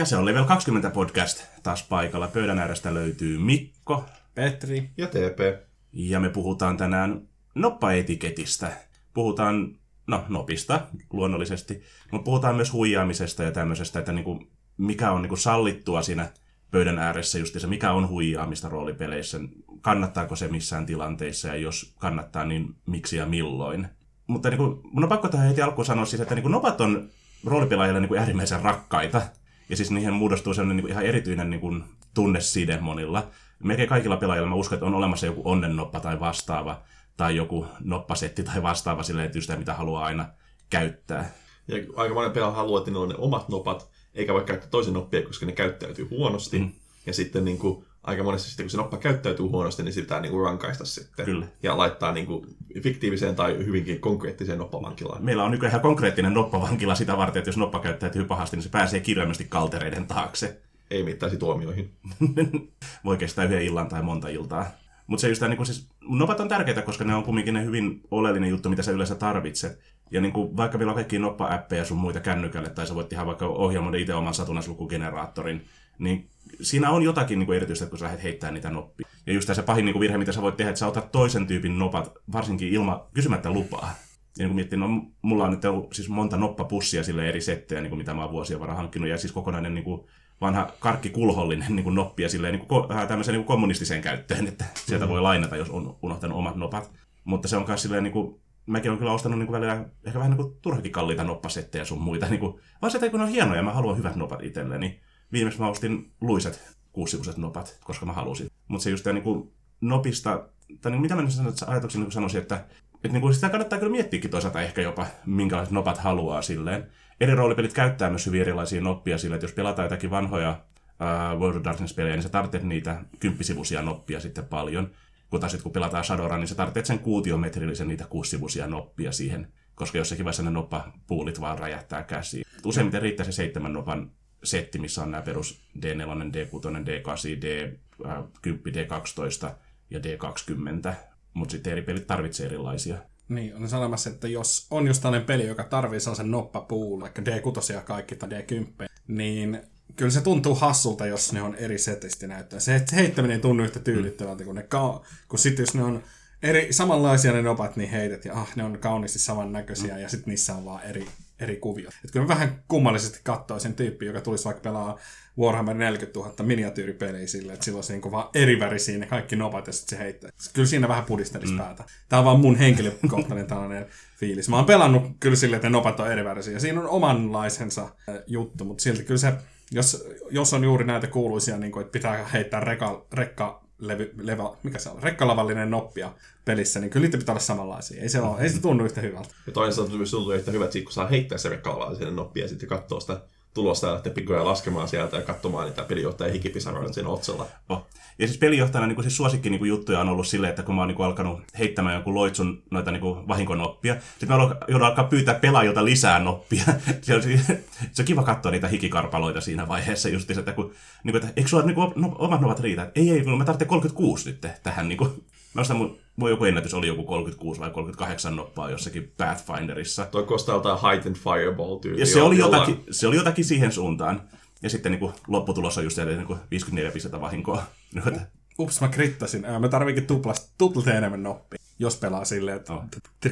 Ja se on Level 20 podcast taas paikalla. Pöydän äärestä löytyy Mikko. Petri. Ja TP. Ja me puhutaan tänään noppaetiketistä. Puhutaan, no nopista luonnollisesti, mutta puhutaan myös huijaamisesta ja tämmöisestä, että niinku, mikä on niinku sallittua siinä pöydän ääressä just se, mikä on huijaamista roolipeleissä, kannattaako se missään tilanteissa ja jos kannattaa, niin miksi ja milloin. Mutta niinku, mun on pakko tähän heti alkuun sanoa siis, että niinku, nopat on roolipelaajille niinku äärimmäisen rakkaita. Ja siis niihin muodostuu sellainen niinku ihan erityinen niinku, tunneside monilla. Melkein kaikilla pelaajilla mä uskon, että on olemassa joku onnennoppa tai vastaava, tai joku noppasetti tai vastaava että just mitä haluaa aina käyttää. Ja aika monen pelaaja haluaa, että niillä on ne omat nopat, eikä vaikka käyttää toisen noppia, koska ne käyttäytyy huonosti. Mm. Ja sitten niin kuin, aika monesti sitten, kun se noppa käyttäytyy huonosti, niin sitä pitää niin kuin rankaista sitten. Kyllä. Ja laittaa niin kuin, fiktiiviseen tai hyvinkin konkreettiseen noppavankilaan. Meillä on nykyään ihan konkreettinen noppavankila sitä varten, että jos noppa käyttäytyy pahasti, niin se pääsee kirjaimellisesti kaltereiden taakse. Ei mittaisi tuomioihin. Voi kestää yhden illan tai monta iltaa. Mutta se just niin siis, nopat on tärkeitä, koska ne on kumminkin ne hyvin oleellinen juttu, mitä sä yleensä tarvitset. Ja niin kuin, vaikka meillä on kaikki noppa-appeja sun muita kännykälle, tai sä voit ihan vaikka ohjelmoida itse oman satunnaislukugeneraattorin, niin siinä on jotakin niin kuin erityistä, kun sä lähdet heittämään niitä noppia. Ja just se pahin niin kuin virhe, mitä sä voit tehdä, että sä otat toisen tyypin nopat, varsinkin ilma, kysymättä lupaa. Ja niin kuin miettii, no mulla on nyt ollut siis monta noppapussia sille eri settejä, niin kuin mitä mä oon vuosia varaan hankkinut, ja siis kokonainen niin kuin vanha karkkikulhollinen niin kuin noppia silleen, niin kuin, äh, tämmöiseen niin kuin kommunistiseen käyttöön, että sieltä voi lainata, jos on unohtanut omat nopat. Mutta se on myös silleen, niin kuin, mäkin olen kyllä ostanut niin kuin välillä ehkä vähän niin kuin turhakin kalliita noppasetteja sun muita, niin kuin, vaan se, kun on hienoja, mä haluan hyvät nopat itselleni. Viimeksi mä ostin luiset kuusivuiset nopat, koska mä halusin. Mutta se just niin kuin nopista, tai niin, mitä mä nyt ajatuksen niin sanoisin, että, että niin kuin sitä kannattaa kyllä miettiäkin toisaalta ehkä jopa, minkälaiset nopat haluaa silleen eri roolipelit käyttää myös hyvin erilaisia noppia sillä, että jos pelataan jotakin vanhoja uh, World of Darkness-pelejä, niin sä tarvitset niitä kymppisivuisia noppia sitten paljon. Kun taas kun pelataan Shadowrun, niin sä tarvitset sen kuutiometrillisen niitä kuusivuisia noppia siihen, koska jossakin vaiheessa ne noppapuulit vaan räjähtää käsiin. Useimmiten riittää se seitsemän nopan setti, missä on nämä perus D4, D6, D8, D10, D12 ja D20. Mutta sitten eri pelit tarvitsee erilaisia. Niin, on sanomassa, että jos on just tällainen peli, joka tarvii sellaisen noppapuun, vaikka D6 ja kaikki tai D10, niin kyllä se tuntuu hassulta, jos ne on eri setisti näyttää. Se heittäminen ei tunnu yhtä tyydyttävältä kuin ne ka- kun sitten jos ne on eri, samanlaisia ne nopat, niin heitet ja ah, ne on kauniisti samannäköisiä mm. ja sitten niissä on vaan eri, eri kuviot. Et kyllä mä vähän kummallisesti katsoisin tyyppi, joka tulisi vaikka pelaa Warhammer 40 000 miniatyyripeliä sille, että silloin se niin vaan eri värisiä ne kaikki nopat ja sitten se heittää. Kyllä siinä vähän pudistelisi mm. päätä. Tämä on vaan mun henkilökohtainen tällainen fiilis. Mä oon pelannut kyllä sille, että ne nopat on eri värisiä. Siinä on omanlaisensa juttu, mutta silti kyllä se, jos, jos on juuri näitä kuuluisia, niin kuin, että pitää heittää reka, rekka levy, leva, mikä se on, rekkalavallinen noppia pelissä, niin kyllä niitä pitää olla samanlaisia. Ei se, ole, ei se tunnu yhtä hyvältä. Ja toisaalta se tuntuu yhtä hyvältä, kun saa heittää se rekkalavallinen noppia ja sitten katsoa sitä tulosta ja lähteä pikkuja laskemaan sieltä ja katsomaan niitä pelijohtajan hikipisaroita siinä otsalla. Oh. Ja siis pelijohtajana niin siis suosikki niin juttuja on ollut silleen, että kun mä oon niin alkanut heittämään jonkun loitsun noita niin vahinkonoppia, sitten mä joudun alkaa pyytää pelaajilta lisää noppia. se, on, se on kiva katsoa niitä hikikarpaloita siinä vaiheessa just, että, kun, niin kuin, että eikö sulla niin kuin, no, omat novat riitä? Ei, ei, mä tarvitsen 36 nyt tähän. Niin kuin. Mä ostan mun joku ennätys oli joku 36 vai 38 noppaa jossakin Pathfinderissa. Toi kostaa jotain Heightened Fireball tyyli. Ja se oli, jotakin, se oli jotakin siihen suuntaan. Ja sitten niin kuin, lopputulos on just se, niin 54 pistettä vahinkoa. Ups, mä krittasin. Mä tarviikin tuplasta, tuplata enemmän noppia, jos pelaa silleen, että oh.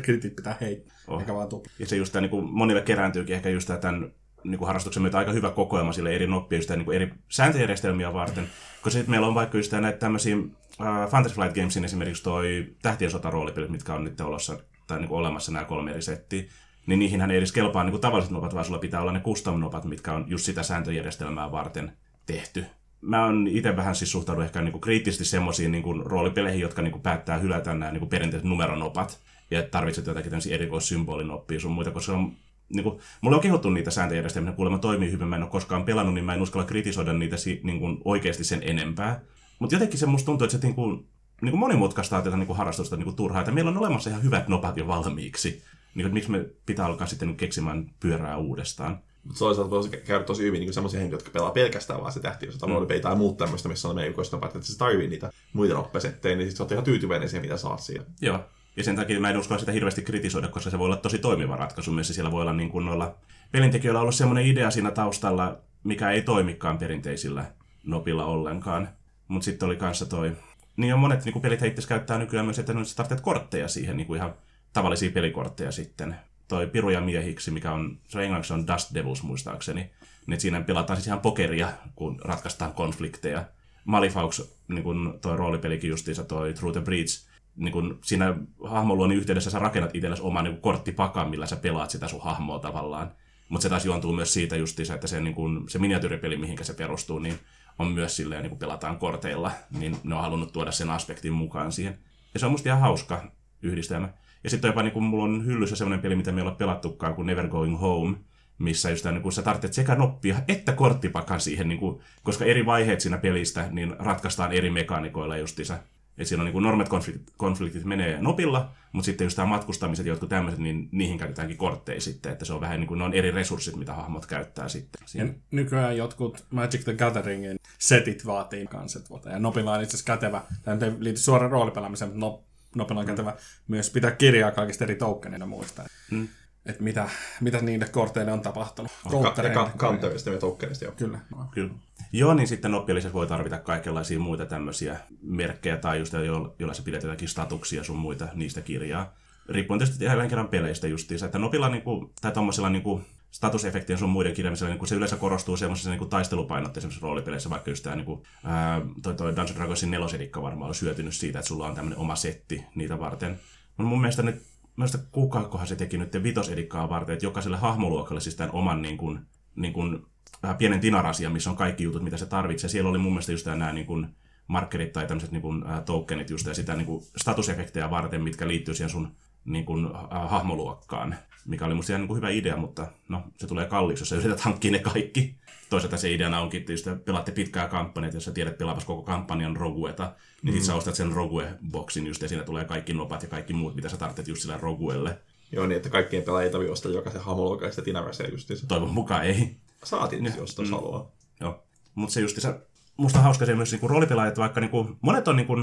kritit pitää heittää, oh. eikä vaan tupla. Ja se just tämä, niin kuin monille kerääntyykin ehkä just tämän niin kuin harrastuksen myötä aika hyvä kokoelma sille eri noppia, just niin kuin eri sääntöjärjestelmiä varten. Koska sitten meillä on vaikka just näitä tämmöisiä uh, Fantasy Flight Gamesin esimerkiksi toi Tähtien sota roolipelit, mitkä on nyt olossa, tai niin olemassa nämä kolme eri settiä, niin niihin ei edes kelpaa niin kuin tavalliset nopat, vaan sulla pitää olla ne custom-nopat, mitkä on just sitä sääntöjärjestelmää varten tehty. Mä oon itse vähän siis suhtaudun ehkä niin kuin kriittisesti semmoisiin niin roolipeleihin, jotka niin kuin päättää hylätä nämä niin kuin perinteiset numeronopat, ja tarvitset jotakin tämmöisiä erikoissymbolinoppia sun muita, koska on niin kuin, mulle on kehottu niitä sääntöjärjestelmiä, kuulemma toimii hyvin, mä en ole koskaan pelannut, niin mä en uskalla kritisoida niitä niin kuin, oikeasti sen enempää. Mutta jotenkin se musta tuntuu, että se niin kuin, niin kuin monimutkaistaa tätä niin kuin harrastusta niin kuin turhaa, että meillä on olemassa ihan hyvät nopat jo valmiiksi. Niin kuin, miksi me pitää alkaa sitten keksimään pyörää uudestaan. Mutta toisaalta voisi käydä tosi hyvin niin sellaisia henkilöitä, jotka pelaa pelkästään vaan se tähti, jos mm. tai muut tämmöistä, missä on meidän että se tarvii niitä muita noppesettejä, niin sitten olet ihan tyytyväinen siihen, mitä saat siellä. Joo. Ja sen takia mä en uskalla sitä hirveästi kritisoida, koska se voi olla tosi toimiva ratkaisu. Myös siellä voi olla niin kuin noilla pelintekijöillä ollut semmoinen idea siinä taustalla, mikä ei toimikaan perinteisillä nopilla ollenkaan. Mutta sitten oli kanssa toi... Niin ja monet niin pelit itse käyttää nykyään myös, että sä tarvitset kortteja siihen, niin kuin ihan tavallisia pelikortteja sitten. Toi Piruja miehiksi, mikä on, se on englanniksi on Dust Devils muistaakseni. Niin siinä pelataan siis ihan pokeria, kun ratkaistaan konflikteja. Malifaux, niin kuin toi roolipelikin justiinsa, toi Through the Breach, niin kun siinä hahmoluonnin yhteydessä sä rakennat itsellesi oman niin korttipakan, millä sä pelaat sitä sun hahmoa tavallaan. Mutta se taas juontuu myös siitä justiinsa, että se, niin kun, se miniatyyripeli, mihinkä se perustuu, niin on myös silleen, niin kun pelataan korteilla, niin ne on halunnut tuoda sen aspektin mukaan siihen. Ja se on musta ihan hauska yhdistelmä. Ja sitten jopa niin kun mulla on hyllyssä sellainen peli, mitä me ei ole pelattukaan, kuin Never Going Home, missä just niin kun sä tarvitset sekä noppia että korttipakan siihen, niin kun, koska eri vaiheet siinä pelistä niin ratkaistaan eri mekaanikoilla justiinsa. Et siinä on niin normat konfliktit, konfliktit menee nopilla, mutta sitten just tämä matkustamiset ja jotkut tämmöiset, niin niihin käytetäänkin kortteja sitten, että se on vähän niin kuin, ne on eri resurssit, mitä hahmot käyttää sitten. Ja nykyään jotkut Magic the Gatheringin setit vaatii kanssa, ja nopilla on itse asiassa kätevä, tämä ei liity suoraan roolipelaamiseen, mutta no, nopilla on mm. kätevä myös pitää kirjaa kaikista eri tokeneina muista. Mm että mitä, mitä niille korteille on tapahtunut. Ka- ja ka- counterista ja tokenista, joo. Kyllä. Kyllä. Joo, niin sitten oppimisessa voi tarvita kaikenlaisia muita tämmöisiä merkkejä tai just joilla sä pidät jotakin statuksia sun muita niistä kirjaa. Riippuen tietysti jälleen kerran peleistä justiinsa, että nopilla niinku, tai tommosilla niinku, statusefektien sun muiden kirjaamisella, niin se yleensä korostuu semmoisessa niin taistelupainotteisessa roolipeleissä, vaikka just tämä niin kuin, ää, toi, toi Dungeons Dragonsin nelosedikka varmaan on syötynyt siitä, että sulla on tämmöinen oma setti niitä varten. Mutta mun mielestä nyt Mielestäni kukakohan se teki nyt vitosedikkaa varten, että jokaiselle hahmoluokalle siis tämän oman niin kuin, niin kuin, vähän pienen tinarasia, missä on kaikki jutut, mitä se tarvitsee. Siellä oli mun mielestä just nämä niin kuin, markerit tai tämmöiset niin kuin, tokenit just ja sitä niin kuin, statusefektejä varten, mitkä liittyy siihen sun niin kuin, äh, hahmoluokkaan, mikä oli musta ihan niin kuin, hyvä idea, mutta no, se tulee kalliiksi, jos sä yrität hankkia ne kaikki. Toisaalta se ideana onkin, että jos pelaatte pitkää kampanjaa, jos sä tiedät pelaapas koko kampanjan Rogueta, niin mm. sit sä ostat sen Rogue-boksin just, ja siinä tulee kaikki nopat ja kaikki muut, mitä sä tarvitset just sillä Roguelle. Joo, niin että kaikkien pelaajia ei tarvitse ostaa jokaisen hamolokaista tinäväseen justiinsa. Toivon mukaan ei. Saatiin, niin, jos mm. haluaa. Joo, mutta se justiinsa, musta on hauska se myös niinku roolipelaajat, vaikka niinku, monet on niinku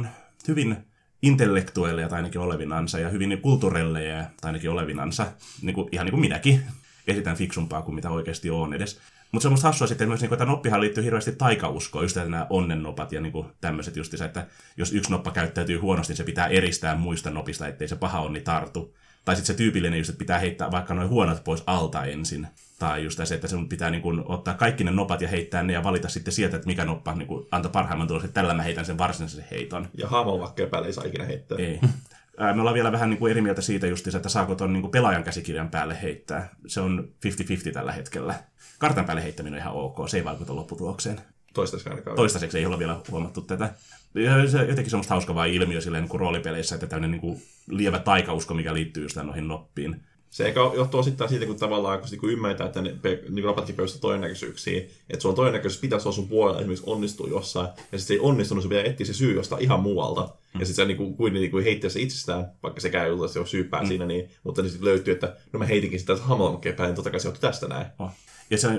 hyvin intellektuelleja tai ainakin olevinansa ja hyvin kulturelleja tai ainakin olevinansa, niinku, ihan niin kuin minäkin esitän fiksumpaa kuin mitä oikeasti on edes. Mutta se on musta hassua sitten myös, niin että noppihan liittyy hirveästi taikauskoon, just nämä onnennopat ja niin tämmöiset just, että jos yksi noppa käyttäytyy huonosti, niin se pitää eristää muista nopista, ettei se paha onni tartu. Tai sitten se tyypillinen just, että pitää heittää vaikka noin huonot pois alta ensin. Tai just se, että sun pitää niin kuin, ottaa kaikki ne nopat ja heittää ne ja valita sitten sieltä, että mikä noppa niin kuin, antoi parhaimman tuloksen, että tällä mä heitän sen varsinaisen heiton. Ja haamolla päälle ei saa ikinä heittää. Ei. me ollaan vielä vähän niin kuin eri mieltä siitä just, että saako tuon niin pelaajan käsikirjan päälle heittää. Se on 50-50 tällä hetkellä. Kartan päälle heittäminen on ihan ok, se ei vaikuta lopputulokseen. Toistaiseksi ainakaan. Toistaiseksi ei ole vielä huomattu tätä. Ja se jotenkin semmoista hauska vaan ilmiö silleen niin kuin roolipeleissä, että tämmöinen niin kuin lievä taikausko, mikä liittyy just noihin noppiin. Se ehkä johtuu osittain siitä, kun tavallaan kun niinku ymmärtää, että ne niin napatkin perustaa todennäköisyyksiä, että sulla on todennäköisyys pitäisi olla sun puolella esimerkiksi onnistuu jossain, ja sitten se ei onnistunut, se pitää etsiä se syy jostain ihan muualta. Mm. Ja sitten se niin kuin, niin kuin heittää se itsestään, vaikka sekään ei ole se syypää mm. siinä, niin, mutta niin sitten löytyy, että no mä heitinkin sitä hamalamukkeen päälle, niin totta kai se johtui tästä näin. Oh. Ja se,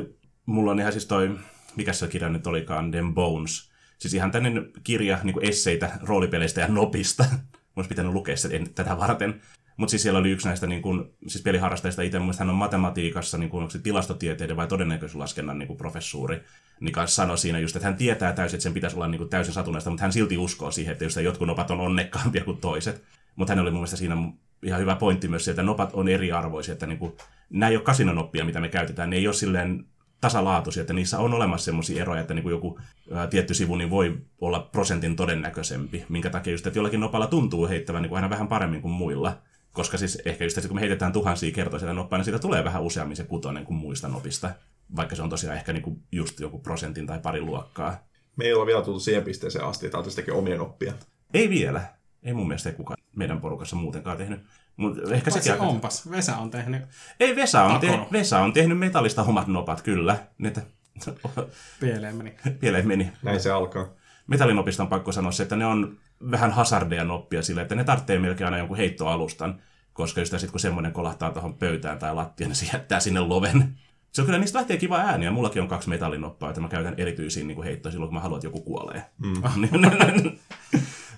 mulla on ihan siis toi, mikä se kirja nyt olikaan, Them Bones. Siis ihan tänne kirja niin esseitä roolipeleistä ja nopista. Olisi pitänyt lukea se tätä varten. Mutta siis siellä oli yksi näistä niin kun, siis peliharrastajista itse, mun hän on matematiikassa, niin kun, onko se tilastotieteiden vai todennäköisyyslaskennan niin professuuri, niin sanoi siinä just, että hän tietää täysin, että sen pitäisi olla niin kuin täysin satunnaista, mutta hän silti uskoo siihen, että just jotkut nopat on onnekkaampia kuin toiset. Mutta hän oli mun mielestä siinä ihan hyvä pointti myös, että nopat on eriarvoisia, että niin kuin, nämä ei ole kasinonoppia, mitä me käytetään, ne ei ole silleen tasalaatuisia, että niissä on olemassa sellaisia eroja, että niin kuin joku ää, tietty sivu niin voi olla prosentin todennäköisempi, minkä takia just, että jollakin nopalla tuntuu heittävän niin kuin aina vähän paremmin kuin muilla. Koska siis ehkä just, että kun me heitetään tuhansia kertoja sitä noppaa, niin siitä tulee vähän useammin se kutonen kuin muista nopista. Vaikka se on tosiaan ehkä niinku just joku prosentin tai pari luokkaa. Me ei ole vielä tullut siihen pisteeseen asti, että oltaisiin omien oppia. Ei vielä. Ei mun mielestä ei kukaan meidän porukassa muutenkaan tehnyt. Mut ehkä sekin aika... onpas. Vesa on tehnyt. Ei, Vesa on, te... Vesa on tehnyt metallista omat nopat, kyllä. Niitä... Pieleen meni. Pieleen meni. Näin se alkaa. Metallinopista on pakko sanoa se, että ne on vähän hazardeja noppia sille, että ne tarvitsee melkein aina jonkun heittoalustan, koska just sitten kun semmoinen kolahtaa tuohon pöytään tai lattiaan, niin se jättää sinne loven. Se on kyllä, niistä lähtee kiva ääni, ja mullakin on kaksi metallinoppaa, että mä käytän erityisiin niin heittoja silloin, kun mä haluan, että joku kuolee. Mm.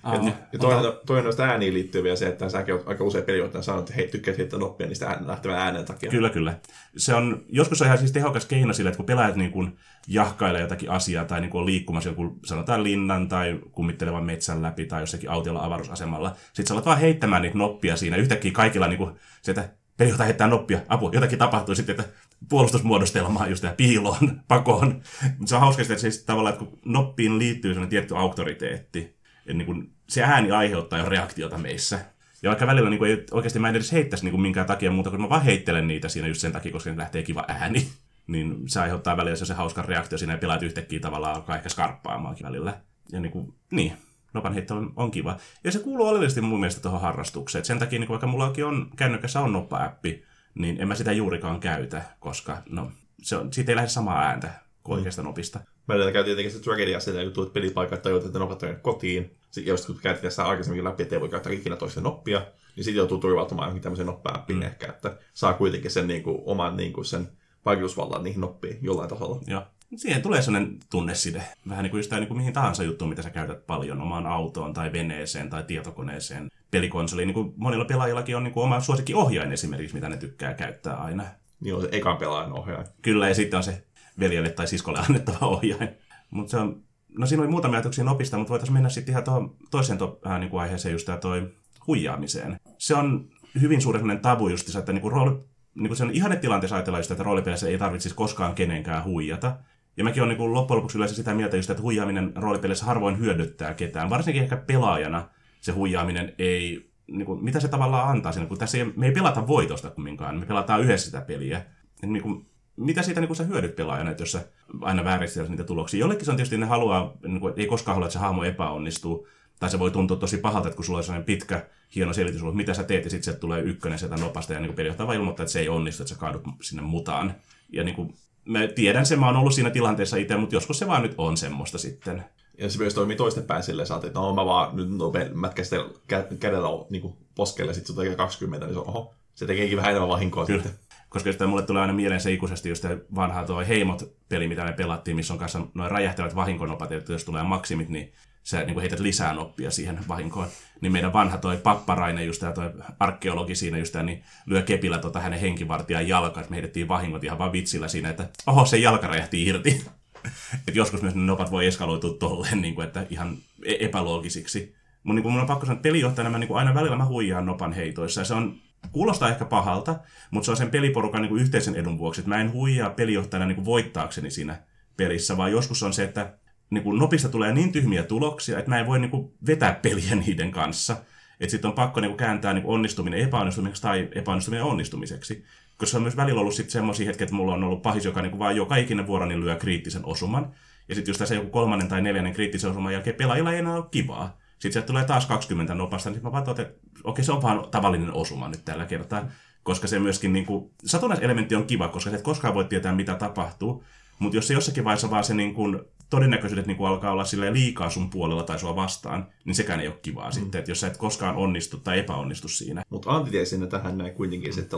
Aa, Ja, ja toinen, toinen noista ääniin liittyy vielä se, että säkin oot aika usein pelijohtajan sanonut, että hei, tykkäät heittää noppia niistä äänen, lähtevän äänen takia. Kyllä, kyllä. Se on, joskus on ihan siis tehokas keino sille, että kun pelaajat niin kuin jahkailee jotakin asiaa tai niin kuin on liikkumassa jonkun, sanotaan linnan tai kummittelevan metsän läpi tai jossakin autiolla avaruusasemalla, sit sä alat vaan heittämään niitä noppia siinä. Yhtäkkiä kaikilla niin kuin, se, että pelijohtaja heittää noppia, apu, jotakin tapahtuu sitten, että puolustusmuodostelmaan just ja piiloon, pakoon. Mutta se on hauska että siis tavallaan, että kun noppiin liittyy sellainen tietty auktoriteetti, niin kuin, se ääni aiheuttaa jo reaktiota meissä. Ja vaikka välillä niin kuin, ei, oikeasti mä en edes heittäisi niin kuin minkään takia muuta, kun mä vaan heittelen niitä siinä just sen takia, koska ne lähtee kiva ääni. Niin se aiheuttaa välillä se hauska reaktio siinä ja pelaat yhtäkkiä tavallaan alkaa ehkä skarppaamaankin välillä. Ja niin kuin, niin, nopan heitto on, on kiva. Ja se kuuluu oleellisesti mun mielestä tuohon harrastukseen. Et sen takia, niin kuin vaikka mullakin on kännykässä on noppa-appi, niin en mä sitä juurikaan käytä, koska no, se on, siitä ei lähde samaa ääntä kuin oikeasta nopista. Meillä käytiin tietenkin se tragedia sitä, kun tulet pelipaikat tai että nopat on kotiin. Sitten jos kun käytiin tässä aikaisemmin läpi, että ei voi käyttää ikinä toista noppia, niin sitten joutuu turvautumaan johonkin tämmöisen noppa mm. ehkä, että saa kuitenkin sen niin kuin, oman niin kuin, sen vaikutusvallan niihin noppiin jollain tasolla. Joo. Siihen tulee sellainen tunneside. Vähän niin kuin just tämä, niin kuin mihin tahansa juttuun, mitä sä käytät paljon omaan autoon tai veneeseen tai tietokoneeseen, pelikonsoliin. Niin kuin monilla pelaajillakin on niin kuin oma suosikkiohjain esimerkiksi, mitä ne tykkää käyttää aina. Niin on se ekan pelaajan ohjaaja. Kyllä, ja sitten on se veljelle tai siskolle annettava ohjain. Mutta se on, no siinä oli muutamia ajatuksia nopista, mutta voitaisiin mennä sitten ihan tuohon toiseen to, äh, niin kuin aiheeseen, just tämä toi huijaamiseen. Se on hyvin suuri tabu just, että niin kuin rooli, niin kuin sen ihannetilanteessa ajatellaan just, että roolipeleissä ei tarvitsisi koskaan kenenkään huijata. Ja mäkin olen niin loppujen lopuksi yleensä sitä mieltä just, että huijaaminen roolipeleissä harvoin hyödyttää ketään. Varsinkin ehkä pelaajana se huijaaminen ei, niin kuin, mitä se tavallaan antaa siinä, kun tässä ei, me ei pelata voitosta kumminkaan, me pelataan yhdessä sitä peliä. Niin kuin, mitä siitä niin sä hyödyt pelaajana, että jos sä aina vääristelet niitä tuloksia. Jollekin se on tietysti, ne haluaa, niin kuin, ei koskaan halua, että se hahmo epäonnistuu. Tai se voi tuntua tosi pahalta, että kun sulla on sellainen pitkä, hieno selitys, että mitä sä teet, ja sitten tulee ykkönen sieltä nopasta, ja niin pelijohtaja vaan ilmoittaa, että se ei onnistu, että sä kaadut sinne mutaan. Ja niin kuin, mä tiedän sen, mä oon ollut siinä tilanteessa itse, mutta joskus se vaan nyt on semmoista sitten. Ja se myös toimii toisten päin silleen, että no mä vaan nyt nopein kä- kädellä niin poskelle, sitten se tekee 20, niin se on, oho, se tekeekin vähän enemmän vahinkoa Kyllä. sitten. Koska sitä mulle tulee aina mieleen se ikuisesti just vanha tuo Heimot-peli, mitä me pelattiin, missä on kanssa noin räjähtävät vahinkonopat, että jos tulee maksimit, niin sä niin heität lisää noppia siihen vahinkoon. Niin meidän vanha toi papparainen, just tämä toi arkeologi siinä just tämä, niin lyö kepillä tota hänen henkivartijan jalkaa, että me heitettiin vahingot ihan vaan vitsillä siinä, että oho, se jalka räjähti irti. Et joskus myös ne nopat voi eskaloitua tolleen, niin kuin, että ihan e- epäloogisiksi. Mun, niin kuin, mun on pakko sanoa, että pelijohtajana mä niin kuin aina välillä mä huijaan nopan heitoissa. Ja se on kuulostaa ehkä pahalta, mutta se on sen peliporukan niin kuin yhteisen edun vuoksi, että mä en huijaa pelijohtajana niin kuin voittaakseni siinä pelissä, vaan joskus on se, että niin kuin nopista tulee niin tyhmiä tuloksia, että mä en voi niin kuin vetää peliä niiden kanssa. Että sitten on pakko niin kuin kääntää niin kuin onnistuminen epäonnistumiseksi tai epäonnistuminen onnistumiseksi. Koska se on myös välillä ollut sitten semmoisia hetkiä, että mulla on ollut pahis, joka niin kuin vaan joka ikinen vuoro niin lyö kriittisen osuman. Ja sitten just tässä joku kolmannen tai neljännen kriittisen osuman jälkeen pelaajilla ei enää ole kivaa. Sitten sieltä tulee taas 20 nopasta, niin mä vaan totean, että okei, se on vaan tavallinen osuma nyt tällä kertaa. Koska se myöskin, niin kuin, satunnaiselementti on kiva, koska sä et koskaan voi tietää, mitä tapahtuu. Mutta jos se jossakin vaiheessa vaan se niin kuin, todennäköisyydet niin kuin alkaa olla sille liikaa sun puolella tai sua vastaan, niin sekään ei ole kivaa mm. sitten, että jos sä et koskaan onnistu tai epäonnistu siinä. Mutta antiteesinä tähän näin kuitenkin, että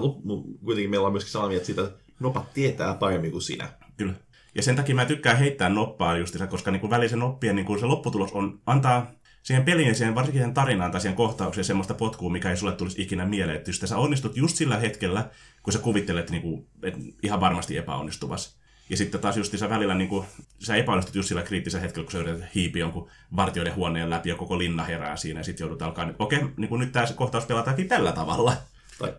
kuitenkin meillä on myöskin sanomia, että siitä nopat tietää paremmin kuin sinä. Kyllä. Ja sen takia mä tykkään heittää noppaa justissa, koska niin kuin välisen noppien niin kuin se lopputulos on antaa siihen peliin ja siihen, varsinkin siihen tarinaan tai siihen kohtaukseen semmoista potkua, mikä ei sulle tulisi ikinä mieleen. Että jos sä onnistut just sillä hetkellä, kun sä kuvittelet niin kuin, että ihan varmasti epäonnistuvas. Ja sitten taas just sä välillä niin kuin, sä epäonnistut just sillä kriittisellä hetkellä, kun sä yrität hiipiä jonkun vartijoiden huoneen läpi ja koko linna herää siinä ja sitten joudut alkaa, okei, okay, niin kuin nyt tämä kohtaus pelataankin tällä tavalla. Tai,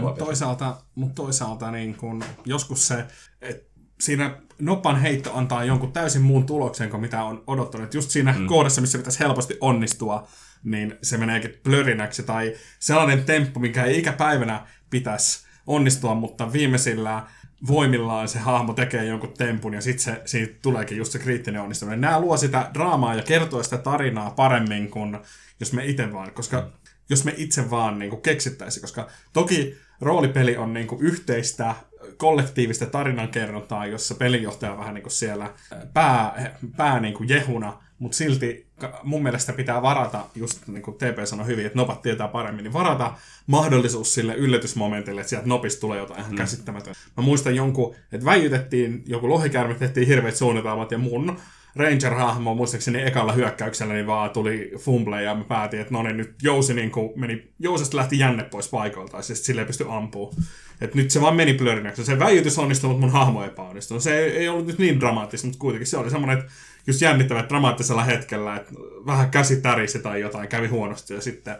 mutta toisaalta, mut toisaalta niin kun, joskus se, että siinä nopan heitto antaa jonkun täysin muun tuloksen kuin mitä on odottanut. Just siinä mm. kohdassa, missä pitäisi helposti onnistua, niin se meneekin plörinäksi. Tai sellainen temppu, mikä ei ikäpäivänä pitäisi onnistua, mutta viimeisillä voimillaan se hahmo tekee jonkun tempun ja sitten se, siitä tuleekin just se kriittinen onnistuminen. Nämä luo sitä draamaa ja kertoo sitä tarinaa paremmin kuin jos me itse vaan, koska jos me itse vaan niin keksittäisiin, koska toki roolipeli on niin kuin yhteistä kollektiivista tarinankerrontaa, jossa pelijohtaja on vähän niin kuin siellä pää, pää niin kuin jehuna, mutta silti mun mielestä pitää varata, just niin kuin TP sanoi hyvin, että nopat tietää paremmin, niin varata mahdollisuus sille yllätysmomentille, että sieltä nopista tulee jotain ihan mm. käsittämätöntä. Mä muistan jonkun, että väijytettiin, joku lohikäärme tehtiin hirveät suunnitelmat ja mun Ranger-hahmo, muistaakseni ekalla hyökkäyksellä, niin vaan tuli fumble ja mä päätin, että no niin, nyt Jousi niin kuin meni, Jousesta lähti jänne pois paikalta, siis sille ei pysty ampuu. Et nyt se vaan meni plörinäksi. Se väijytys onnistui, mutta mun hahmo epäonnistui. Se ei, ei ollut nyt niin dramaattista, mutta kuitenkin se oli semmoinen, että just jännittävä dramaattisella hetkellä, että vähän käsi tärisi tai jotain kävi huonosti ja sitten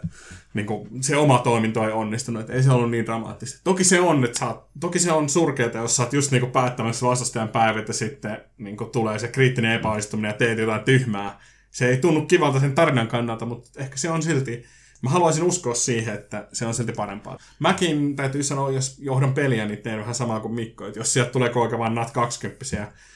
niin kuin, se oma toiminto ei onnistunut, että ei se ollut niin dramaattista. Toki se on, että saat, toki se on surkeata, jos sä oot just niin kuin päättämässä vastustajan päivät ja sitten niin kuin, tulee se kriittinen epäonnistuminen ja teet jotain tyhmää. Se ei tunnu kivalta sen tarinan kannalta, mutta ehkä se on silti Mä haluaisin uskoa siihen, että se on silti parempaa. Mäkin täytyy sanoa, jos johdan peliä, niin teen vähän samaa kuin Mikko. Että jos sieltä tulee koko vaan nat 20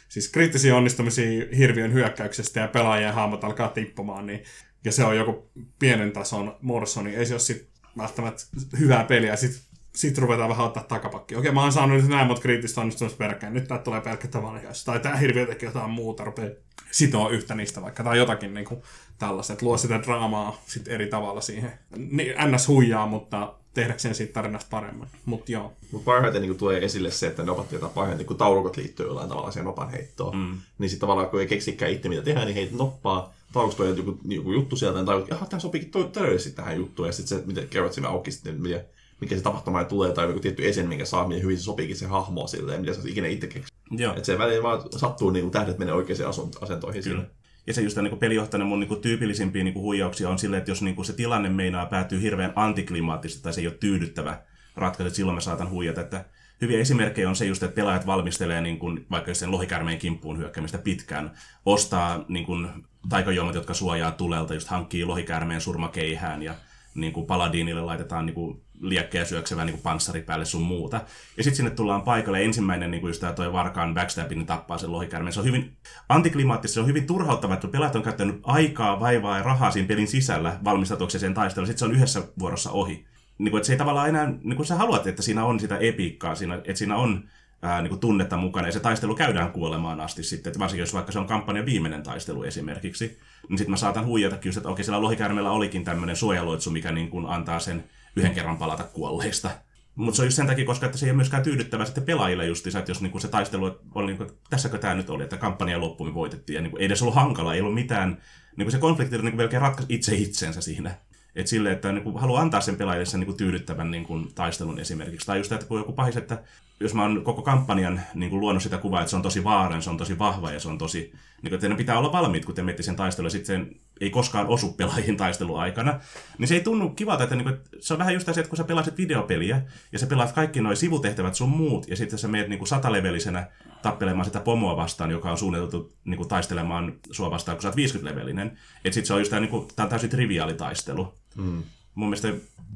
siis kriittisiä onnistumisia hirviön hyökkäyksestä ja pelaajien hahmot alkaa tippumaan, niin, ja se on joku pienen tason morso, niin ei se ole sit välttämättä hyvää peliä. Sitten sit ruvetaan vähän ottaa takapakki. Okei, mä oon saanut nyt näin monta kriittistä onnistumista peräkkäin. Nyt tää tulee pelkkä tavallinen. Tai tää hirviö tekee jotain muuta, rupeaa sitoa yhtä niistä vaikka. Tai jotakin niin kuin tällaista, että luo sitä draamaa sit eri tavalla siihen. Niin, ns. huijaa, mutta tehdäkseen siitä tarinasta paremman. Mut joo. Mut parhaiten niin tulee esille se, että nopat tietää parhaiten, kun taulukot liittyy jollain tavalla siihen nopan heittoon. Mm. Niin sitten tavallaan, kun ei keksikään itse mitä tehdä, niin heitä noppaa. Taulukosta joku, joku, juttu sieltä, niin taulukot, että tämä sopiikin täydellisesti tähän juttuun. Ja sitten se, miten kerrot sinne auki sitten, mikä, mikä se tapahtuma tulee, tai joku tietty esen, minkä saa, miten hyvin se sopiikin se hahmo silleen, mitä se ikinä itse keksi. Että se välillä vaan sattuu, niin kuin tähdet menee oikeisiin asentoihin Kyllä. Ja se just niin pelijohtajana mun niin tyypillisimpiä niin huijauksia on silleen, että jos niin se tilanne meinaa päätyy hirveän antiklimaattisesti tai se ei ole tyydyttävä ratkaisu, että silloin mä saatan huijata. Että hyviä esimerkkejä on se just, että pelaajat valmistelee niin kuin, vaikka sen lohikärmeen kimppuun hyökkäämistä pitkään, ostaa niin kuin, taikajuomat, jotka suojaa tulelta, just hankkii lohikärmeen surmakeihään ja niin kuin Paladinille laitetaan niin kuin liekkejä syöksevä niin panssari päälle sun muuta. Ja sitten sinne tullaan paikalle ensimmäinen, niin kuin just tämä toi Varkaan backstabin, niin tappaa sen lohikärmen. Se on hyvin antiklimaattista, se on hyvin turhauttava, että pelaajat on käyttänyt aikaa, vaivaa ja rahaa siinä pelin sisällä valmistautuakseen sen taisteluun. Sitten se on yhdessä vuorossa ohi. Niin kuin, että se ei tavallaan enää, niin kuin sä haluat, että siinä on sitä epiikkaa, siinä, että siinä on ää, niin kuin tunnetta mukana, ja se taistelu käydään kuolemaan asti sitten, että varsinkin jos vaikka se on kampanjan viimeinen taistelu esimerkiksi, niin sitten mä saatan huijatakin just, että okei, sillä lohikärmellä olikin tämmöinen suojaloitsu, mikä niin kuin antaa sen yhden kerran palata kuolleista. Mutta se on just sen takia, koska että se ei ole myöskään tyydyttävä sitten pelaajille justiinsa, että jos niinku se taistelu oli, niinku, tässäkö tämä nyt oli, että kampanja loppu me voitettiin, ja niinku, ei edes ollut hankala, ei ollut mitään, niinku se konflikti oli niinku melkein ratkaisi itse itsensä siinä. Et sille, että niinku, haluaa antaa sen pelaajille sen niinku, tyydyttävän niinku, taistelun esimerkiksi. Tai just, että kun joku pahis, että jos mä oon koko kampanjan niin kuin luonut sitä kuvaa, että se on tosi vaaren, se on tosi vahva ja se on tosi, niin kuin, että pitää olla valmiit, kun te miettii sen taistelun, ja sitten ei koskaan osu pelaajiin taisteluaikana, niin se ei tunnu kivalta, että, niin kuin, se on vähän just se, että kun sä pelasit videopeliä, ja sä pelaat kaikki nuo sivutehtävät sun muut, ja sitten sä meet niin kuin satalevelisenä tappelemaan sitä pomoa vastaan, joka on suunniteltu niin kuin, taistelemaan sua vastaan, kun sä oot 50-levelinen. Että sitten se on just tämä, niin kuin, tämä on täysin triviaali taistelu. Mm. Mun mielestä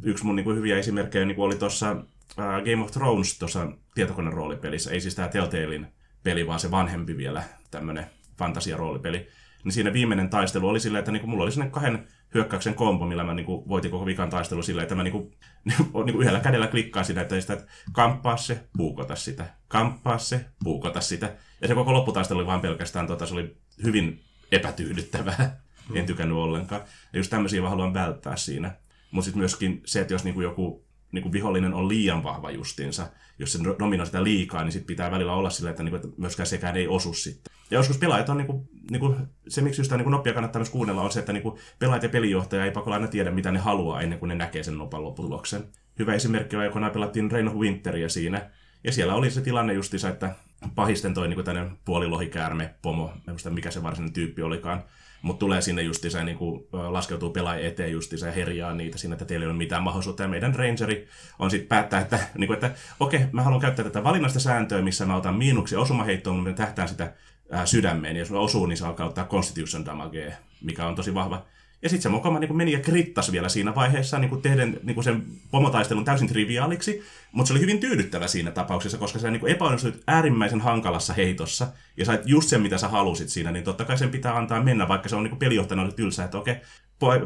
yksi mun niin kuin, hyviä esimerkkejä niin kuin oli tuossa Game of Thrones tuossa tietokoneen roolipelissä, ei siis tämä Telltalein peli, vaan se vanhempi vielä tämmöinen fantasiaroolipeli, niin siinä viimeinen taistelu oli silleen, että niinku mulla oli sinne kahden hyökkäyksen kombo, millä mä niinku voitin koko vikan taistelu silleen, että mä niinku, niinku yhdellä kädellä klikkaan sitä, että, sitä, että kamppaa se, puukota sitä, kamppaa se, puukota sitä. Ja se koko lopputaistelu oli vaan pelkästään, tota, se oli hyvin epätyydyttävää. Hmm. En tykännyt ollenkaan. Ja just tämmöisiä mä haluan välttää siinä. Mutta sitten myöskin se, että jos niinku joku niin kuin vihollinen on liian vahva justinsa. Jos se dominoi sitä liikaa, niin sit pitää välillä olla sillä, että, niin kuin, että myöskään sekään ei osu sitten. Ja joskus pelaajat on, niin kuin, niin kuin, se miksi just niin noppia kannattaa myös kuunnella, on se, että niin kuin, pelaajat ja pelijohtaja ei pakolla aina tiedä, mitä ne haluaa ennen kuin ne näkee sen nopan lopputuloksen. Hyvä esimerkki on, kun pelattiin Rain of Winteria siinä, ja siellä oli se tilanne justiinsa, että pahisten toi niin tämmöinen puolilohikäärme, pomo, mikä se varsinainen tyyppi olikaan, mutta tulee sinne justiinsa ja niin kuin, laskeutuu pelaajien eteen justiinsa ja herjaa niitä siinä, että teillä ei ole mitään mahdollisuutta. Ja meidän rangeri on sitten päättää, että, niin kuin, että okei, okay, mä haluan käyttää tätä valinnasta sääntöä, missä mä otan miinuksia osumaheittoon, mutta tähtään sitä sydämeen. Ja jos osuu, niin se alkaa ottaa Constitution damagea, mikä on tosi vahva. Ja sitten se mukama niin meni ja krittas vielä siinä vaiheessa niin tehden niin sen pomotaistelun täysin triviaaliksi, mutta se oli hyvin tyydyttävä siinä tapauksessa, koska sä niin epäonnistuit äärimmäisen hankalassa heitossa ja sait just sen, mitä sä halusit siinä, niin totta kai sen pitää antaa mennä, vaikka se on niin pelijohtajana tylsä, että okei,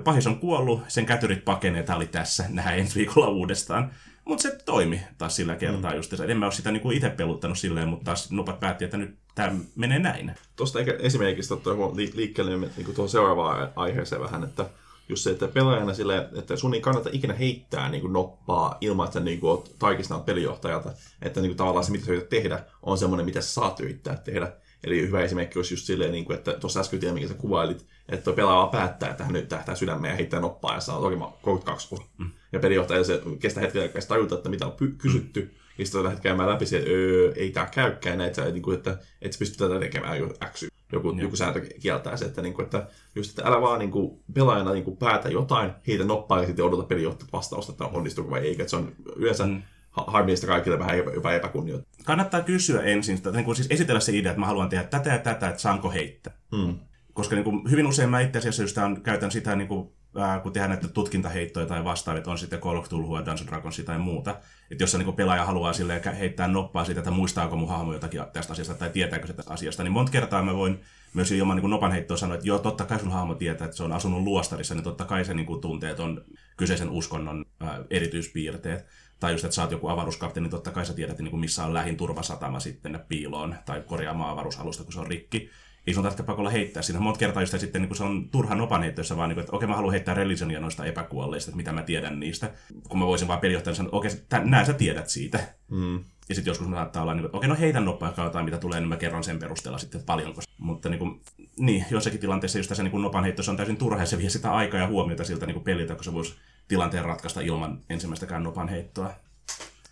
pahis on kuollut, sen kätyrit pakenee, tämä oli tässä, nähdään ensi viikolla uudestaan. Mutta se toimi taas sillä kertaa mm. just. En mä ole sitä niinku itse peluttanut silleen, mutta taas nupat päätti, että nyt tämä menee näin. Tuosta ehkä esimerkiksi ottaa liikkeelle niin tuohon seuraavaan aiheeseen vähän, että just se, että pelaajana sille, että sun ei kannata ikinä heittää niin kuin noppaa ilman, että niin kuin, tarkistanut pelijohtajalta, että niin kuin, tavallaan se, mitä sä yrität tehdä, on semmoinen, mitä sä saat yrittää tehdä. Eli hyvä esimerkki olisi just silleen, niin kuin, että tuossa äsken tiedä, minkä sä kuvailit, että tuo pelaaja päättää, että hän nyt tähtää sydämeen ja heittää noppaa ja saa toki 32 mm. Ja pelijohtaja se kestää hetken aikaa tajuta, että mitä on py- kysytty. Mm. Ja sitten lähdet käymään läpi että öö, ei tämä käykään, että, niin kuin, että et sä pysty tätä tekemään jo X. Joku, joku sääntö kieltää se, että, niin kuin, että, just, että älä vaan niin kuin, pelaajana niin kuin, päätä jotain, heitä noppaa ja sitten odota pelijohtajat vastausta, että onnistuuko vai ei. Että se on yleensä mm harmillista kaikille vähän jopa epäkunnioittaa. Kannattaa kysyä ensin, että niin kuin siis esitellä se idea, että mä haluan tehdä tätä ja tätä, että saanko heittää. Hmm. Koska niin kuin, hyvin usein mä itse asiassa just käytän sitä, niin kuin, ää, kun tehdään näitä tutkintaheittoja tai vastaavia, on sitten Call of Tulhua, Dungeon Dragonsia tai muuta. Että jos se niin pelaaja haluaa silleen heittää noppaa siitä, että muistaako mun hahmo jotakin tästä asiasta tai tietääkö se tästä asiasta, niin monta kertaa mä voin myös ilman niin nopan heittoa sanoa, että joo, totta kai sun hahmo tietää, että se on asunut luostarissa, niin totta kai se niin kuin, tuntee ton kyseisen uskonnon ää, erityispiirteet tai just, että sä oot joku avaruuskapteeni, niin totta kai sä tiedät, niin kuin missä on lähin turvasatama sitten piiloon tai korjaamaan avaruusalusta, kun se on rikki. Ei sun tarvitse pakolla heittää siinä. Monta kertaa just sitten niin kuin se on turha nopan heittössä, vaan niin kuin, että okei, mä haluan heittää religionia noista epäkuolleista, että mitä mä tiedän niistä. Kun mä voisin vaan pelijohtajana sanoa, okei, nää sä tiedät siitä. Mm. Ja sitten joskus mä saattaa olla, niin kuin, että okei, no heitä noppaa jotain, mitä tulee, niin mä kerron sen perusteella sitten, että paljonko. Mutta niin, kuin, niin jossakin tilanteessa just tässä niin kuin nopan heittossa on täysin turha, ja se vie sitä aikaa ja huomiota siltä niin kuin peliltä, kun se voisi tilanteen ratkaista ilman ensimmäistäkään nopan heittoa.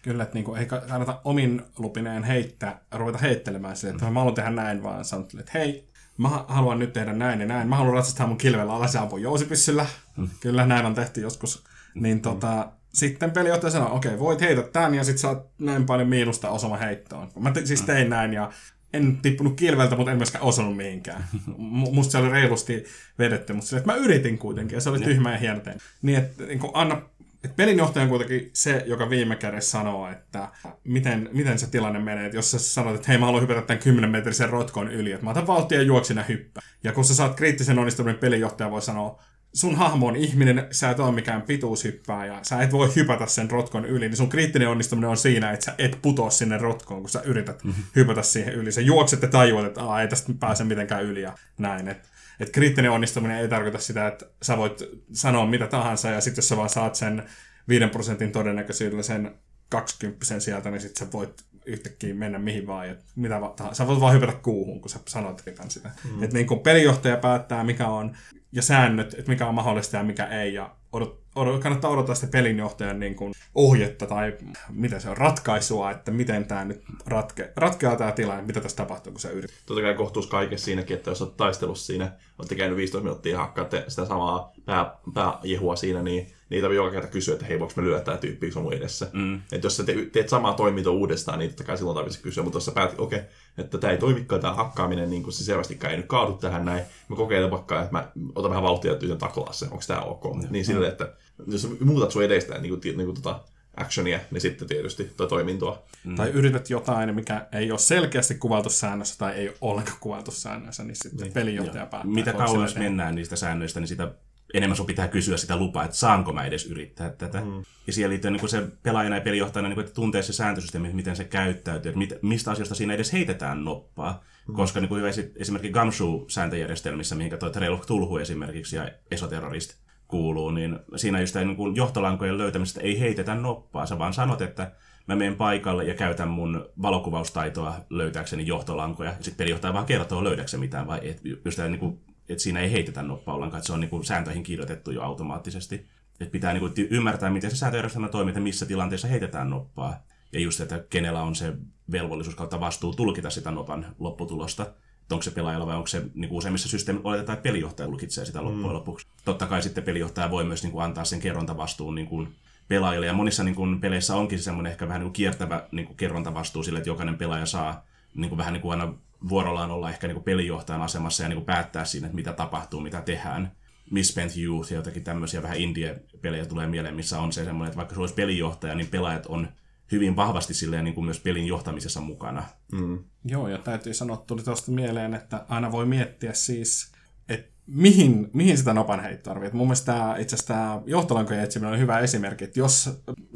Kyllä, että niinku, ei kannata omin lupineen heittää, ruveta heittelemään sille, että mä haluan tehdä näin, vaan sanot, että hei, mä haluan nyt tehdä näin ja näin. Mä haluan ratsastaa mun kilvellä alas ja ampua jousipyssyllä. Mm. Kyllä näin on tehty joskus. Niin tota, sitten pelijohtaja sanoo, okei, okay, voit heitä tämän ja sit saat näin paljon miinusta osuma heittoon. Mä te, siis tein näin ja en tippunut kilveltä, mutta en myöskään osannut mihinkään. Musta se oli reilusti vedetty, mutta sille, että mä yritin kuitenkin ja se oli tyhmä ja hieno Niin, että niin anna et pelinjohtaja on kuitenkin se, joka viime kädessä sanoo, että miten, miten se tilanne menee. Et jos sä sanot, että hei mä haluan hypätä tämän 10 metrisen rotkon yli, että mä otan vauhtia ja juoksin ja hyppää. Ja kun sä saat kriittisen onnistuminen, pelinjohtaja voi sanoa, sun hahmo on ihminen, sä et ole mikään pituushyppää ja sä et voi hypätä sen rotkon yli, niin sun kriittinen onnistuminen on siinä, että sä et putoa sinne rotkoon, kun sä yrität mm-hmm. hypätä siihen yli. Sä juokset ja tajuat, että Aa, ei tästä pääse mitenkään yli ja näin. Et, et kriittinen onnistuminen ei tarkoita sitä, että sä voit sanoa mitä tahansa ja sitten jos sä vaan saat sen 5 prosentin todennäköisyydellä sen 20 sieltä, niin sitten sä voit yhtäkkiä mennä mihin vaan. Ja mitä va- sä voit vaan hypätä kuuhun, kun sä sanoit sitä. Mm. Että niin kun pelijohtaja päättää, mikä on, ja säännöt, että mikä on mahdollista ja mikä ei, ja odot, odot, kannattaa odottaa sitä pelinjohtajan niin kuin ohjetta tai mitä se on, ratkaisua, että miten tämä nyt ratke, ratkeaa tämä tilanne, mitä tässä tapahtuu, kun sä yrität. Totta kai kohtuus kaikessa siinäkin, että jos olet taistelussa siinä, olette käynyt 15 minuuttia hakkaatte sitä samaa pää, pääjehua siinä, niin niitä voi joka kerta kysyä, että hei, voiko me lyödä tämä tyyppi sun edessä. Mm. Että jos sä te, teet samaa toimintoa uudestaan, niin totta kai silloin tarvitsee kysyä, mutta jos sä päätit, okei, okay, että tämä ei toimikaan, tämä hakkaaminen, niin kuin se selvästikään ei nyt kaadu tähän näin, mä kokeilen vaikka, että mä otan vähän vauhtia ja tytön taklaa se, onko tämä ok. Mm. Niin silleen, että jos muutat sun edestä niin kuin, niin kuin tota, actionia, niin sitten tietysti tuo toimintoa. Mm. Tai yrität jotain, mikä ei ole selkeästi kuvailtu säännössä tai ei ole ollenkaan kuvailtu säännössä, niin sitten niin. pelijohtaja päättää. Mitä kauemmas mennään niistä säännöistä, niin sitä enemmän sun pitää kysyä sitä lupaa, että saanko mä edes yrittää tätä. Mm. Ja siellä liittyy niin se pelaajana ja pelijohtajana, niin kuin, että tuntee se sääntösysteemi, miten se käyttäytyy, että mit, mistä asioista siinä edes heitetään noppaa. Mm. Koska niin kuin hyvä esimerkiksi Gamshu-sääntöjärjestelmissä, mihinkä toi Trail of Tulhu esimerkiksi ja Esoterrorist kuuluu, niin siinä just niin kuin johtolankojen löytämisestä ei heitetä noppaa. Sä vaan sanot, että mä menen paikalle ja käytän mun valokuvaustaitoa löytääkseni johtolankoja. Ja sitten pelijohtaja vaan kertoo, löydäkö se mitään vai et, just niin kuin että siinä ei heitetä noppaa ollenkaan, että se on niin kuin sääntöihin kirjoitettu jo automaattisesti. Että pitää niin kuin ymmärtää, miten se sääntöjärjestelmä toimii, että missä tilanteessa heitetään noppaa. Ja just, että kenellä on se velvollisuus kautta vastuu tulkita sitä nopan lopputulosta. Että onko se pelaajalla vai onko se niin kuin useimmissa systeemissä oletetaan, että pelijohtaja lukitsee sitä loppujen mm. lopuksi. Totta kai sitten pelijohtaja voi myös niin kuin antaa sen kerrontavastuun niin kuin pelaajille. Ja monissa niin kuin, peleissä onkin semmoinen ehkä vähän niin kuin kiertävä niin kuin kerrontavastuu sille, että jokainen pelaaja saa niin kuin vähän niin kuin aina vuorollaan olla ehkä niin kuin pelijohtajan asemassa ja niin kuin päättää siinä, että mitä tapahtuu, mitä tehdään. Misspent Youth ja jotakin tämmöisiä vähän indie-pelejä tulee mieleen, missä on se semmoinen, että vaikka se olisi pelijohtaja, niin pelaajat on hyvin vahvasti silleen niin kuin myös pelin johtamisessa mukana. Mm. Joo, ja täytyy sanoa, tuli tuosta mieleen, että aina voi miettiä siis, että mihin, mihin sitä nopan heittoa tarvitsee. Mun mielestä tämä, itse asiassa tämä johtolankojen etsiminen on hyvä esimerkki, että jos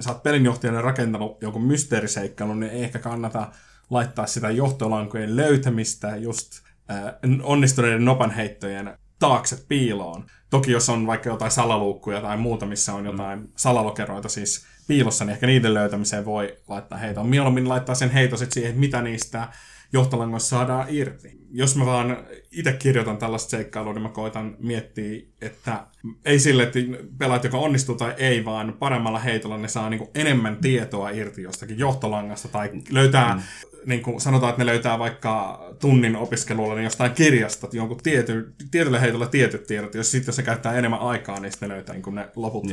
sä oot pelinjohtajana rakentanut jonkun mysteeriseikkailun, niin ei ehkä kannata laittaa sitä johtolankojen löytämistä just äh, onnistuneiden nopanheittojen taakse piiloon. Toki jos on vaikka jotain salaluukkuja tai muuta, missä on jotain salalokeroita siis piilossa, niin ehkä niiden löytämiseen voi laittaa heitä. Mieluummin laittaa sen heito sit siihen, että mitä niistä johtolangoissa saadaan irti. Jos mä vaan itse kirjoitan tällaista seikkailua, niin mä koitan miettiä, että ei sille, että pelaat joka onnistuu tai ei, vaan paremmalla heitolla ne saa niin enemmän tietoa irti jostakin johtolangasta tai löytää mm niin kuin sanotaan, että ne löytää vaikka tunnin opiskelulla niin jostain kirjasta jonkun tiety, tietylle heitolle tietyt tiedot, jos sitten se käyttää enemmän aikaa, niin sitten ne löytää niin kuin ne loput,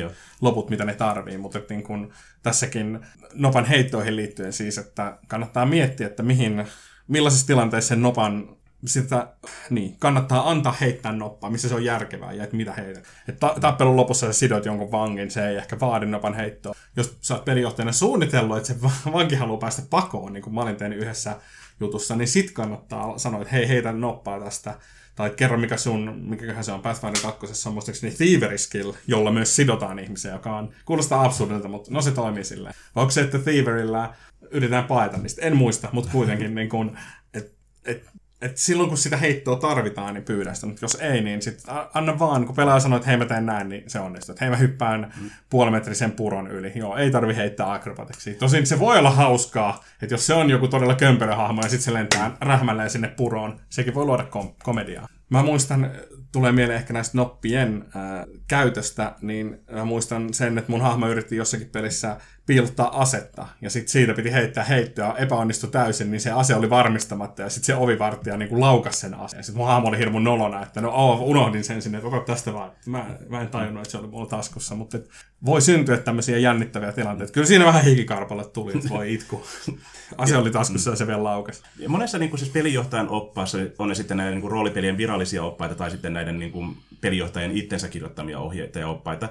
loput, mitä ne tarvii. Mutta niin kuin tässäkin nopan heittoihin liittyen siis, että kannattaa miettiä, että mihin, millaisissa tilanteissa sen nopan sitä, niin, kannattaa antaa heittää noppaa, missä se on järkevää ja että mitä heitä. Että tappelun lopussa sä sidot jonkun vangin, se ei ehkä vaadi nopan heittoa. Jos sä oot pelijohtajana suunnitellut, että se vanki haluaa päästä pakoon, niin kuin mä olin tehnyt yhdessä jutussa, niin sit kannattaa sanoa, että hei, heitä noppaa tästä. Tai kerro, mikä sun, mikä se on Pathfinder 2. on muistaakseni Thievery Skill, jolla myös sidotaan ihmisiä, joka on, kuulostaa absurdilta, mutta no se toimii silleen. Vai onko se, että Thieverillä yritetään paeta niistä? En muista, mutta kuitenkin niin kun, et, et, et silloin kun sitä heittoa tarvitaan, niin pyydä sitä, mutta jos ei, niin sit anna vaan, kun pelaaja sanoo, että hei mä teen näin, niin se onnistuu. Että hei mä hyppään mm. puolimetrisen puron yli. Joo, ei tarvi heittää akrobatiksi. Tosin se voi olla hauskaa, että jos se on joku todella kömpelöhahmo ja sitten se lentää rähmälleen sinne puroon, sekin voi luoda kom- komediaa. Mä muistan, tulee mieleen ehkä näistä noppien ää, käytöstä, niin mä muistan sen, että mun hahmo yritti jossakin pelissä piilottaa asetta, ja sitten siitä piti heittää heittoa, epäonnistui täysin, niin se ase oli varmistamatta, ja sitten se ovivartija niin kuin laukas sen aseen. Sitten mun hahmo oli hirmun nolona, että no oh, unohdin sen sinne, että tästä vaan. Mä, mä en tajunnut, että se oli mulla taskussa, mutta et, voi syntyä tämmöisiä jännittäviä tilanteita. Kyllä siinä vähän hikikarpalle tuli, että voi itku. Ase oli taskussa ja se vielä laukas. Ja monessa niin kuin siis pelijohtajan oppaassa on ne sitten näiden niin kuin roolipelien virallisia oppaita tai sitten näiden niin kuin pelijohtajien itsensä kirjoittamia ohjeita ja oppaita.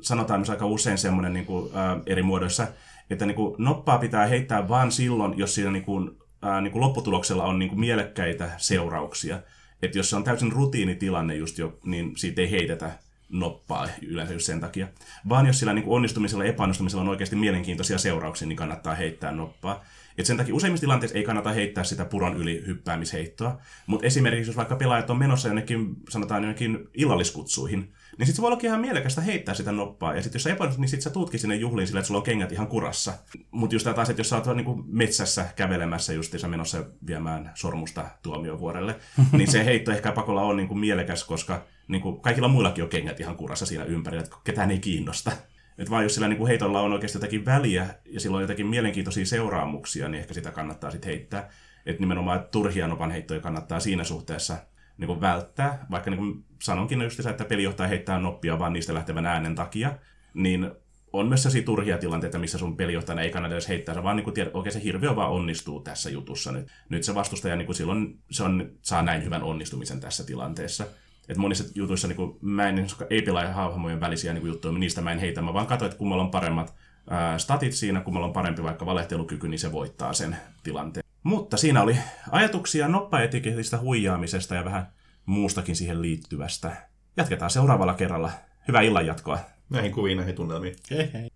Sanotaan myös aika usein semmoinen niin kuin, ää, eri muodoissa, että niin kuin, noppaa pitää heittää vain silloin, jos siinä niin kuin, ää, niin kuin lopputuloksella on niin kuin mielekkäitä seurauksia. Että jos se on täysin rutiinitilanne just jo, niin siitä ei heitetä noppaa yleensä just sen takia. Vaan jos sillä niin onnistumisella ja epäonnistumisella on oikeasti mielenkiintoisia seurauksia, niin kannattaa heittää noppaa. Et sen takia useimmissa tilanteissa ei kannata heittää sitä puron yli hyppäämisheittoa. Mutta esimerkiksi jos vaikka pelaajat on menossa jonnekin, sanotaan jonnekin illalliskutsuihin, niin sitten se voi olla ihan mielekästä heittää sitä noppaa. Ja sitten jos sä epäonnistut, niin sitten sä tuutkin sinne juhliin sillä, että sulla on kengät ihan kurassa. Mutta just taas, että jos sä oot niin metsässä kävelemässä justiinsa menossa viemään sormusta tuomiovuorelle, niin se heitto ehkä pakolla on niin kuin mielekäs, koska niin kuin kaikilla muillakin on kengät ihan kurassa siinä ympärillä, että ketään ei kiinnosta. Että vaan jos sillä niin kuin heitolla on oikeasti jotakin väliä ja sillä on jotakin mielenkiintoisia seuraamuksia, niin ehkä sitä kannattaa sitten heittää. Että nimenomaan että turhia nopan heittoja kannattaa siinä suhteessa niin kuin välttää. Vaikka niin kuin sanonkin just, että pelijohtaja heittää noppia vaan niistä lähtevän äänen takia, niin on myös sellaisia turhia tilanteita, missä sun pelijohtajana ei kannata edes heittää, vaan niin kuin tiedät, oikein se hirviö vaan onnistuu tässä jutussa nyt. Nyt se vastustaja niin kuin silloin se on, saa näin hyvän onnistumisen tässä tilanteessa. Et monissa jutuissa niin kuin, mä en ei pelaa hahmojen välisiä niin kuin, juttuja, niistä mä en heitä. Mä vaan katsoin, että kummalla on paremmat ää, statit siinä, kummalla on parempi vaikka valehtelukyky, niin se voittaa sen tilanteen. Mutta siinä oli ajatuksia noppaetiketistä huijaamisesta ja vähän muustakin siihen liittyvästä. Jatketaan seuraavalla kerralla. Hyvää illan jatkoa. Näihin kuviin, näihin tunnelmiin. Hei hei.